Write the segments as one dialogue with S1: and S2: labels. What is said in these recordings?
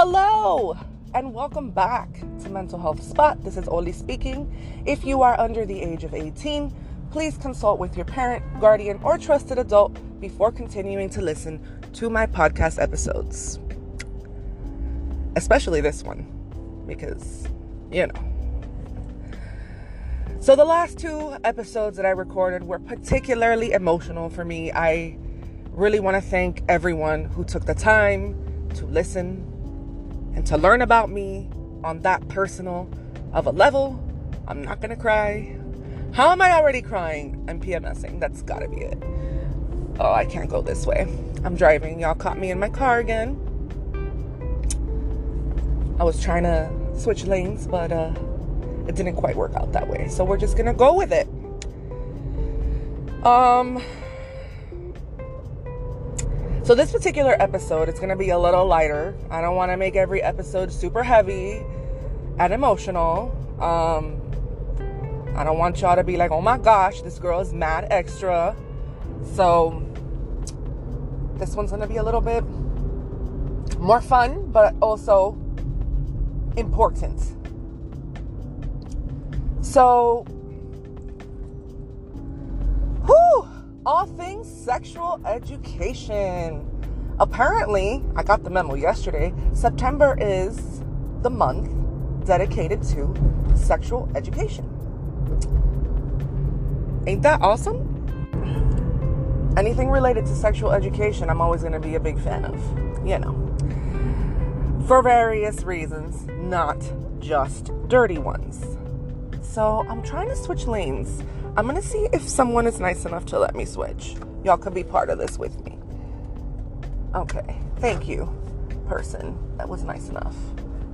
S1: Hello and welcome back to Mental Health Spot. This is Oli speaking. If you are under the age of 18, please consult with your parent, guardian, or trusted adult before continuing to listen to my podcast episodes. Especially this one, because, you know. So, the last two episodes that I recorded were particularly emotional for me. I really want to thank everyone who took the time to listen and to learn about me on that personal of a level. I'm not to cry. How am I already crying? I'm PMSing. That's got to be it. Oh, I can't go this way. I'm driving. Y'all caught me in my car again. I was trying to switch lanes, but uh, it didn't quite work out that way. So we're just to go with it. Um, so, this particular episode is going to be a little lighter. I don't want to make every episode super heavy and emotional. Um, I don't want y'all to be like, oh my gosh, this girl is mad extra. So, this one's going to be a little bit more fun, but also important. So, all things sexual education. Apparently, I got the memo yesterday. September is the month dedicated to sexual education. Ain't that awesome? Anything related to sexual education, I'm always going to be a big fan of, you know. For various reasons, not just dirty ones. So I'm trying to switch lanes I'm gonna see if someone is nice enough to let me switch. Y'all could be part of this with me. Okay, thank you, person. That was nice enough.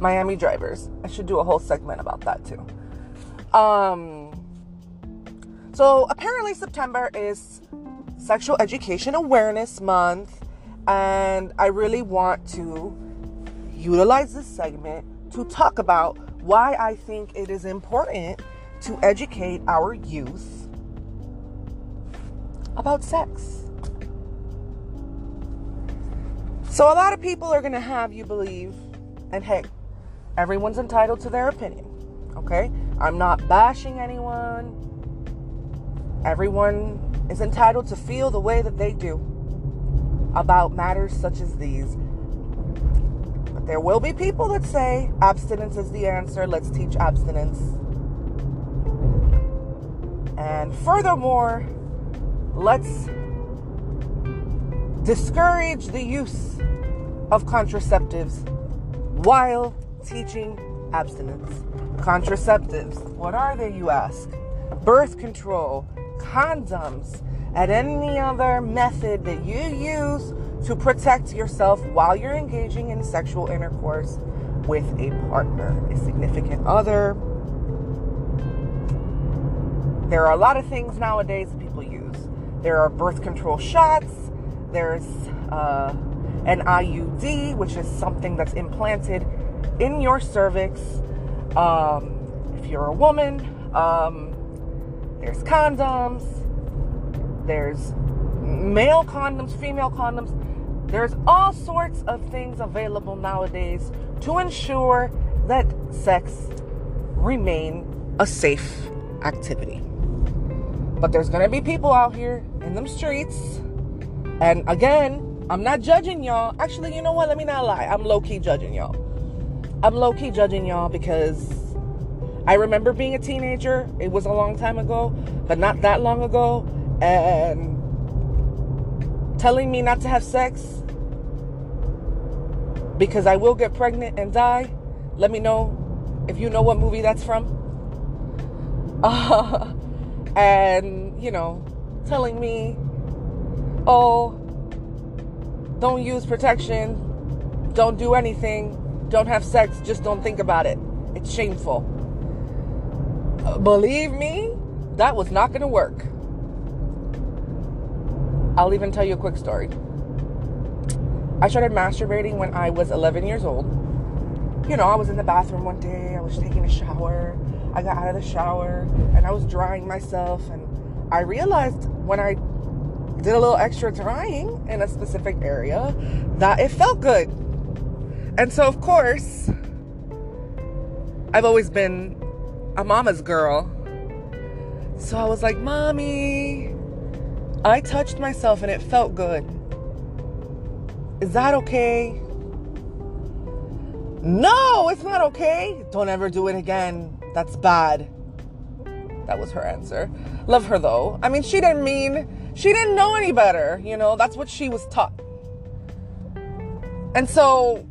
S1: Miami drivers. I should do a whole segment about that too. Um, so apparently September is Sexual Education Awareness Month, and I really want to utilize this segment to talk about why I think it is important to educate our youth about sex. So, a lot of people are going to have you believe, and hey, everyone's entitled to their opinion, okay? I'm not bashing anyone. Everyone is entitled to feel the way that they do about matters such as these. But there will be people that say abstinence is the answer, let's teach abstinence. And furthermore, let's discourage the use of contraceptives while teaching abstinence. Contraceptives, what are they, you ask? Birth control, condoms, and any other method that you use to protect yourself while you're engaging in sexual intercourse with a partner, a significant other, there are a lot of things nowadays that people use. There are birth control shots. There's uh, an IUD, which is something that's implanted in your cervix. Um, if you're a woman, um, there's condoms. There's male condoms, female condoms. There's all sorts of things available nowadays to ensure that sex remain a safe activity. But there's gonna be people out here in them streets. And again, I'm not judging y'all. Actually, you know what? Let me not lie. I'm low key judging y'all. I'm low key judging y'all because I remember being a teenager. It was a long time ago, but not that long ago. And telling me not to have sex because I will get pregnant and die. Let me know if you know what movie that's from. Uh, and, you know, telling me, oh, don't use protection, don't do anything, don't have sex, just don't think about it. It's shameful. Uh, believe me, that was not going to work. I'll even tell you a quick story. I started masturbating when I was 11 years old. You know, I was in the bathroom one day, I was taking a shower, I got out of the shower and I was drying myself. And I realized when I did a little extra drying in a specific area that it felt good. And so, of course, I've always been a mama's girl. So I was like, Mommy, I touched myself and it felt good. Is that okay? No, it's not okay. Don't ever do it again. That's bad. That was her answer. Love her though. I mean, she didn't mean, she didn't know any better. You know, that's what she was taught. And so,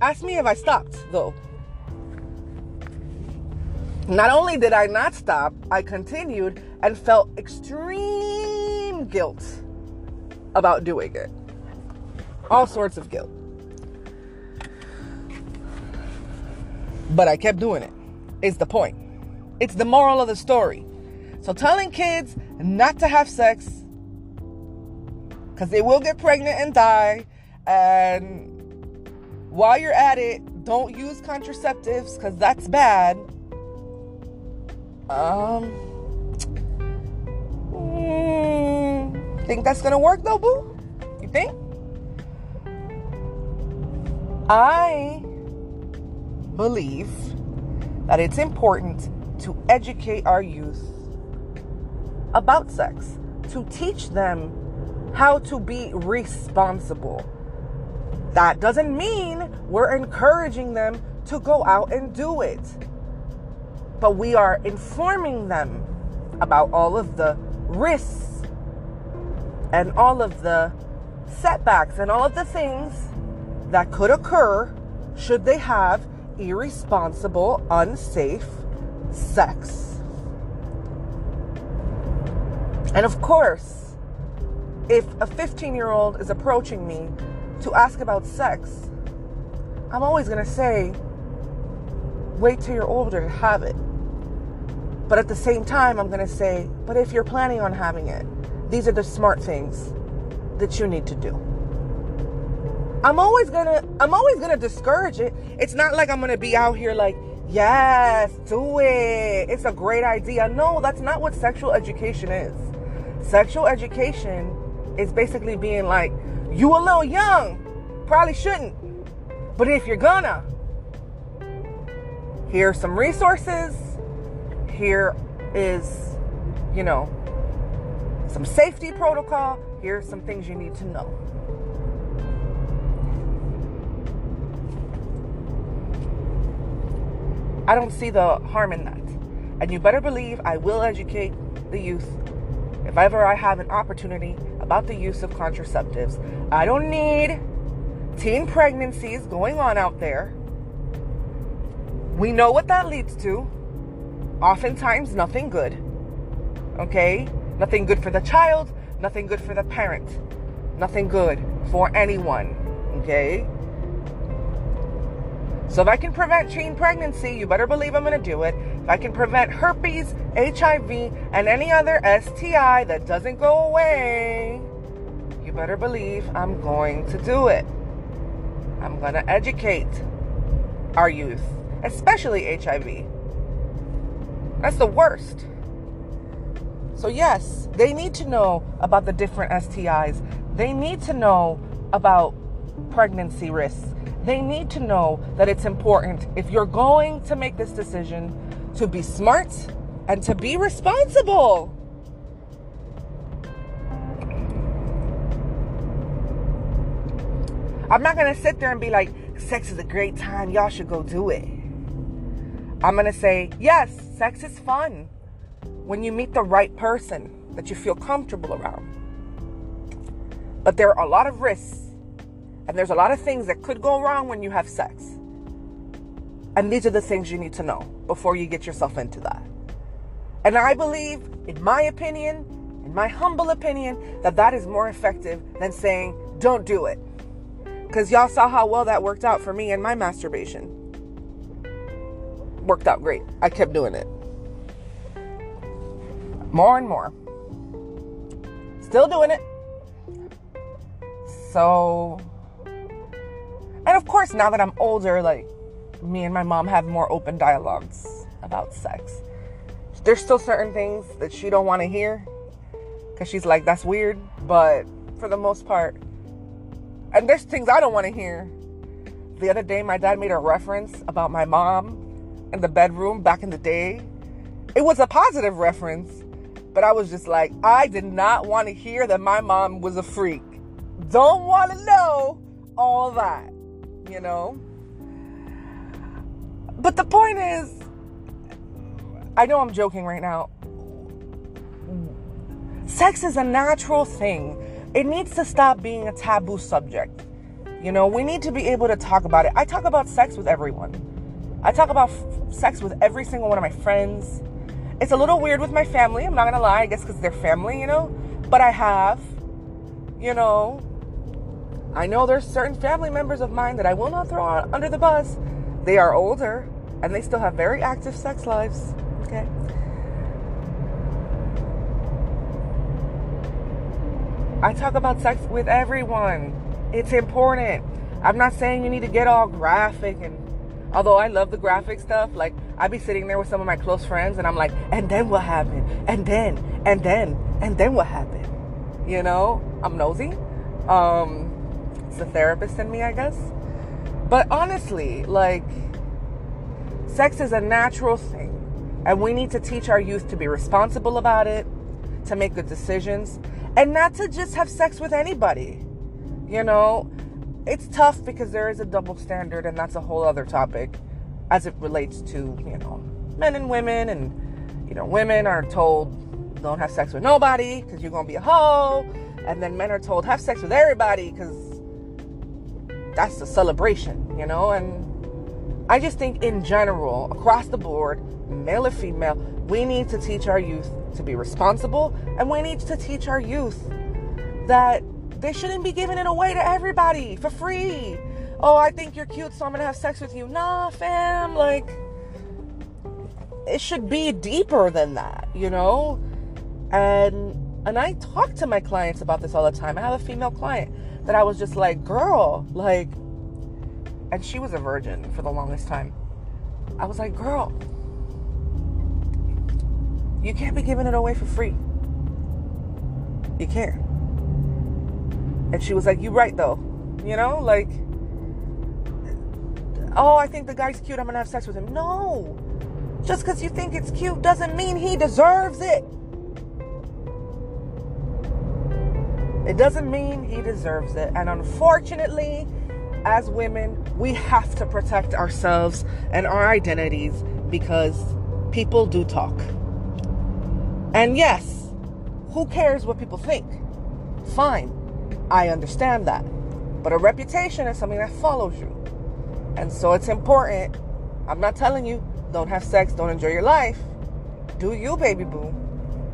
S1: ask me if I stopped though. Not only did I not stop, I continued and felt extreme guilt about doing it. All sorts of guilt. But I kept doing it. it, is the point. It's the moral of the story. So telling kids not to have sex because they will get pregnant and die. And while you're at it, don't use contraceptives because that's bad. Um, mm, think that's gonna work though, boo? You think? I believe that it's important to educate our youth about sex, to teach them how to be responsible. That doesn't mean we're encouraging them to go out and do it, but we are informing them about all of the risks and all of the setbacks and all of the things that could occur should they have irresponsible, unsafe sex. And of course, if a 15 year old is approaching me to ask about sex, I'm always going to say, wait till you're older to have it. But at the same time, I'm going to say, but if you're planning on having it, these are the smart things that you need to do. I'm always gonna I'm always gonna discourage it. It's not like I'm gonna be out here like, yes, do it. It's a great idea. No, that's not what sexual education is. Sexual education is basically being like, you a little young, probably shouldn't. But if you're gonna, here are some resources. Here is, you know, some safety protocol. Here's some things you need to know. I don't see the harm in that. And you better believe I will educate the youth if ever I have an opportunity about the use of contraceptives. I don't need teen pregnancies going on out there. We know what that leads to. Oftentimes, nothing good. Okay? Nothing good for the child, nothing good for the parent, nothing good for anyone. Okay? So if I can prevent teen pregnancy, you better believe I'm going to do it. If I can prevent herpes, HIV, and any other STI that doesn't go away, you better believe I'm going to do it. I'm going to educate our youth, especially HIV. That's the worst. So, yes, they need to know about the different STIs. They need to know about pregnancy risks. They need to know that it's important if you're going to make this decision to be smart and to be responsible. I'm not going to sit there and be like, sex is a great time. Y'all should go do it. I'm going to say, yes, sex is fun when you meet the right person that you feel comfortable around. But there are a lot of risks and there's a lot of things that could go wrong when you have sex. And these are the things you need to know before you get yourself into that. And I believe, in my opinion, in my humble opinion, that that is more effective than saying, don't do it. Because y'all saw how well that worked out for me and my masturbation. Worked out great. I kept doing it. More and more. Still doing it. So and of course, now that I'm older, like me and my mom have more open dialogues about sex. There's still certain things that she don't want to hear because she's like, that's weird. But for the most part, and there's things I don't want to hear the other day my dad made a reference about my mom in the bedroom back in the day. It was a positive reference, but I was just like, I did not want to hear that my mom was a freak. Don't want to know all that, you know? But the point is, I know I'm joking right now. Sex is a natural thing. It needs to stop being a taboo subject. You know, we need to be able to talk about it. I talk about sex with everyone. I talk about f- sex with every single one of my friends. It's a little weird with my family, I'm not gonna lie, I guess because they're family, you know? But I have, you know, I know there's certain family members of mine that I will not throw under the bus. They are older and they still have very active sex lives, okay? I talk about sex with everyone. It's important. I'm not saying you need to get all graphic and although I love the graphic stuff, like I'd be sitting there with some of my close friends and I'm like, and then what happened? And then, and then, and then what happened? You know, I'm nosy. Um, it's the therapist in me, I guess. But honestly, like, sex is a natural thing. And we need to teach our youth to be responsible about it, to make good decisions, and not to just have sex with anybody. You know, it's tough because there is a double standard, and that's a whole other topic as it relates to, you know, men and women. And, you know, women are told don't have sex with nobody because you're going to be a hoe. And then men are told have sex with everybody because that's the celebration, you know? And I just think in general, across the board, male or female, we need to teach our youth to be responsible and we need to teach our youth that they shouldn't be giving it away to everybody for free. Oh, I think you're cute, so I'm gonna have sex with you. Nah, fam, like it should be deeper than that, you know? And and I talk to my clients about this all the time. I have a female client that I was just like, girl, like and she was a virgin for the longest time. I was like, girl, you can't be giving it away for free. You can't. And she was like, "You're right though. You know, like, oh, I think the guy's cute. I'm going to have sex with him. No. Just because you think it's cute doesn't mean he deserves it. It doesn't mean he deserves it. And unfortunately, as women, we have to protect ourselves and our identities because people do talk. And yes, who cares what people think? Fine. I understand that. But a reputation is something that follows you. And so it's important. I'm not telling you, don't have sex, don't enjoy your life. Do you, baby boo.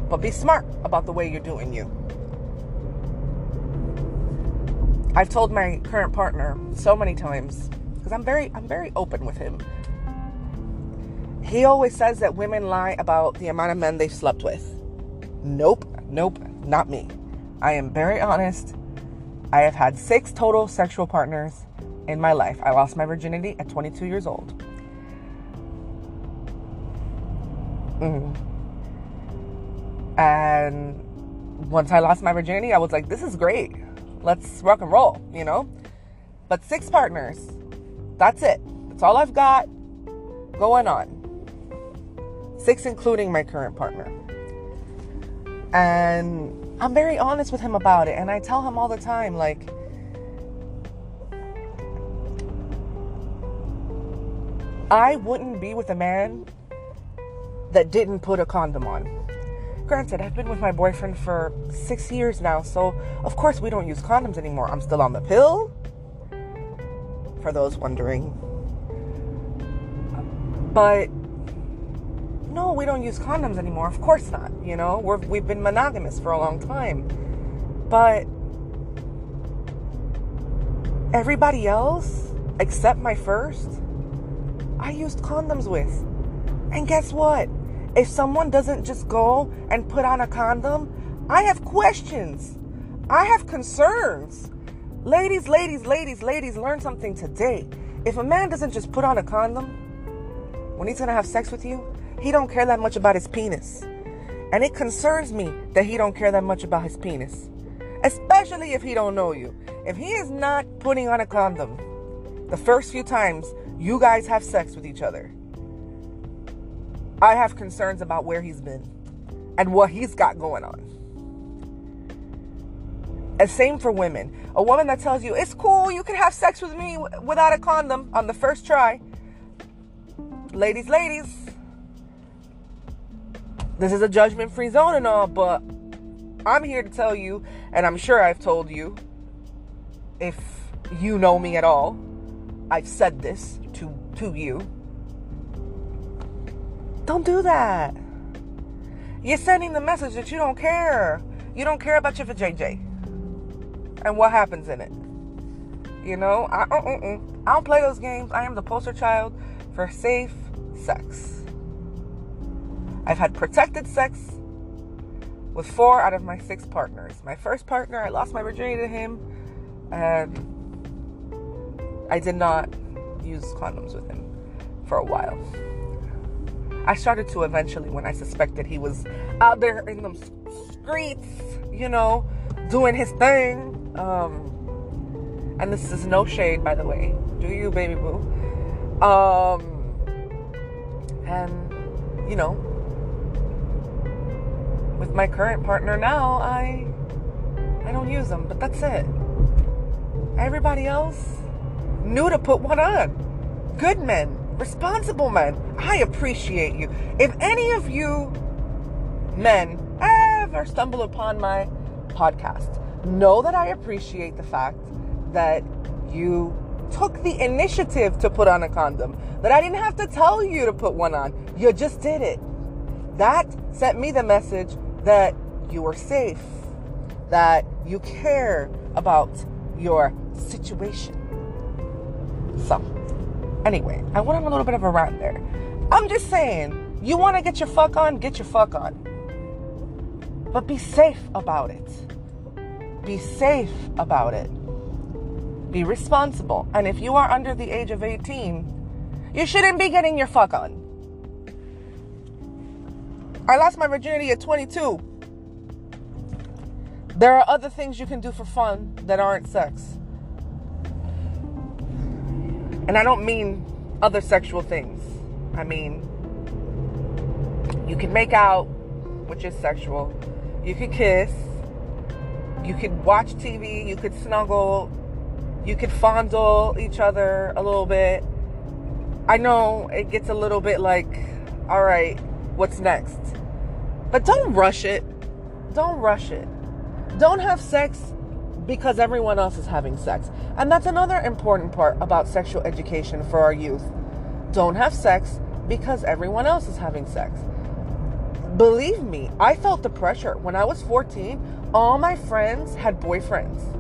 S1: But be smart about the way you're doing you. I've told my current partner so many times because I'm very I'm very open with him. He always says that women lie about the amount of men they've slept with. Nope, nope, not me. I am very honest I have had six total sexual partners in my life. I lost my virginity at 22 years old. Mm. And once I lost my virginity, I was like, this is great. Let's rock and roll, you know? But six partners, that's it. That's all I've got going on. Six, including my current partner. And I'm very honest with him about it. And I tell him all the time, like, I wouldn't be with a man that didn't put a condom on. Granted, I've been with my boyfriend for six years now, so of course we don't use condoms anymore. I'm still on the pill, for those wondering. But no, we don't use condoms anymore. Of course not. You know, we're, we've been monogamous for a long time. But everybody else, except my first, I used condoms with. And guess what? If someone doesn't just go and put on a condom, I have questions. I have concerns. Ladies, ladies, ladies, ladies, learn something today. If a man doesn't just put on a condom when he's gonna have sex with you, he don't care that much about his penis. And it concerns me that he don't care that much about his penis. Especially if he don't know you. If he is not putting on a condom, the first few times you guys have sex with each other, I have concerns about where he's been and what he's got going on. And same for women. A woman that tells you, it's cool, you can have sex with me without a condom on the first try. Ladies, ladies, this is a judgment free zone and all, but I'm here to tell you, and I'm sure I've told you, if you know me at all, I've said this to, to you. Don't do that. You're sending the message that you don't care. You don't care about your JJ and what happens in it. You know, I, uh, uh, uh, I don't play those games. I am the poster child for safe sex. I've had protected sex with four out of my six partners. My first partner, I lost my virginity to him, and I did not use condoms with him for a while. I started to eventually when I suspected he was out there in the streets, you know, doing his thing. Um, and this is no shade, by the way. Do you, baby boo? Um, and you know, with my current partner now, I I don't use them, but that's it. Everybody else knew to put one on. Good men, responsible men. I appreciate you. If any of you men ever stumble upon my podcast, know that I appreciate the fact that you took the initiative to put on a condom, that I didn't have to tell you to put one on. You just did it. That sent me the message that you are safe, that you care about your situation. So, anyway, I went on a little bit of a rant there. I'm just saying, you want to get your fuck on, get your fuck on. But be safe about it. Be safe about it. Be responsible. And if you are under the age of 18, you shouldn't be getting your fuck on. I lost my virginity at 22. There are other things you can do for fun that aren't sex. And I don't mean other sexual things. I mean, you can make out, which is sexual. You can kiss. You could watch TV. You could snuggle. You could fondle each other a little bit. I know it gets a little bit like, all right, what's next? But don't rush it. Don't rush it. Don't have sex because everyone else is having sex. And that's another important part about sexual education for our youth. Don't have sex because everyone else is having sex. Believe me, I felt the pressure. When I was 14, all my friends had boyfriends.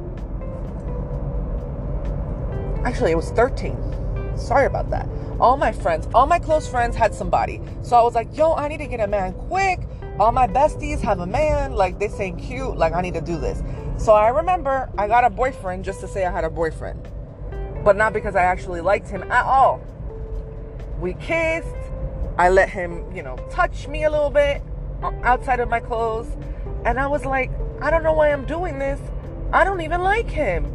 S1: Actually, it was 13. Sorry about that. All my friends, all my close friends had somebody. So I was like, yo, I need to get a man quick. All my besties have a man. Like, this ain't cute. Like, I need to do this. So I remember I got a boyfriend just to say I had a boyfriend. But not because I actually liked him at all. We kissed. I let him, you know, touch me a little bit outside of my clothes. And I was like, I don't know why I'm doing this. I don't even like him.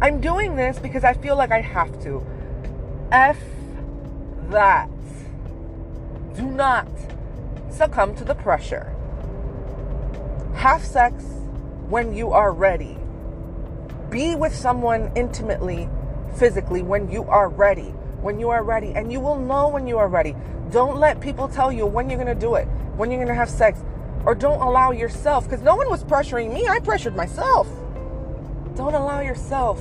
S1: I'm doing this because I feel like I have to. F that. Do not succumb to the pressure. Have sex when you are ready. Be with someone intimately, physically, when you are ready. When you are ready. And you will know when you are ready. Don't let people tell you when you're going to do it, when you're going to have sex. Or don't allow yourself, because no one was pressuring me. I pressured myself. Don't allow yourself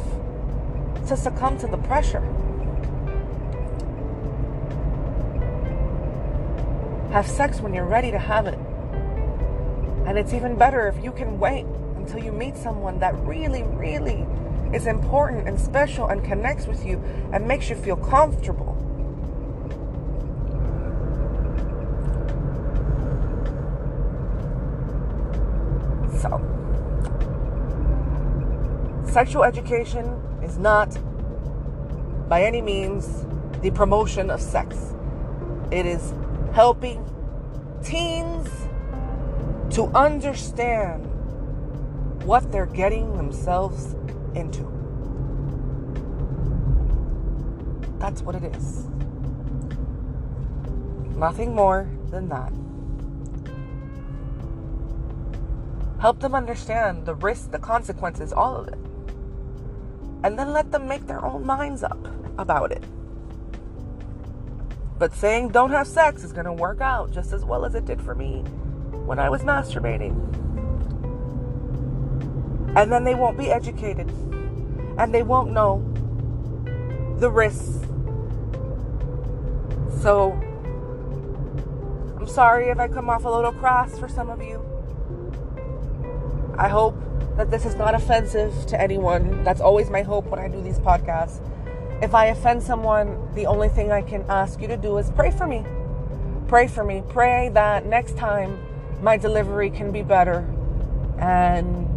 S1: to succumb to the pressure. Have sex when you're ready to have it. And it's even better if you can wait until you meet someone that really, really is important and special and connects with you and makes you feel comfortable. So, sexual education is not by any means the promotion of sex. It is helping teens to understand what they're getting themselves into. That's what it is. Nothing more than that. Help them understand the risks, the consequences, all of it. And then let them make their own minds up about it. But saying don't have sex is going to work out just as well as it did for me when I was masturbating. And then they won't be educated. And they won't know the risks. So, I'm sorry if I come off a little cross for some of you. I hope that this is not offensive to anyone. That's always my hope when I do these podcasts. If I offend someone, the only thing I can ask you to do is pray for me. Pray for me. Pray that next time my delivery can be better. And,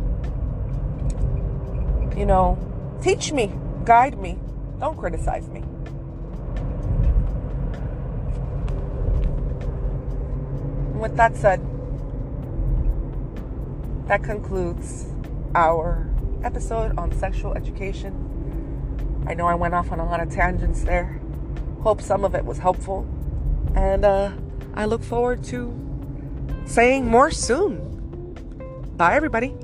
S1: you know, teach me, guide me. Don't criticize me. with that said, that concludes our episode on sexual education. I know I went off on a lot of tangents there. Hope some of it was helpful. And uh, I look forward to saying more soon. Bye, everybody.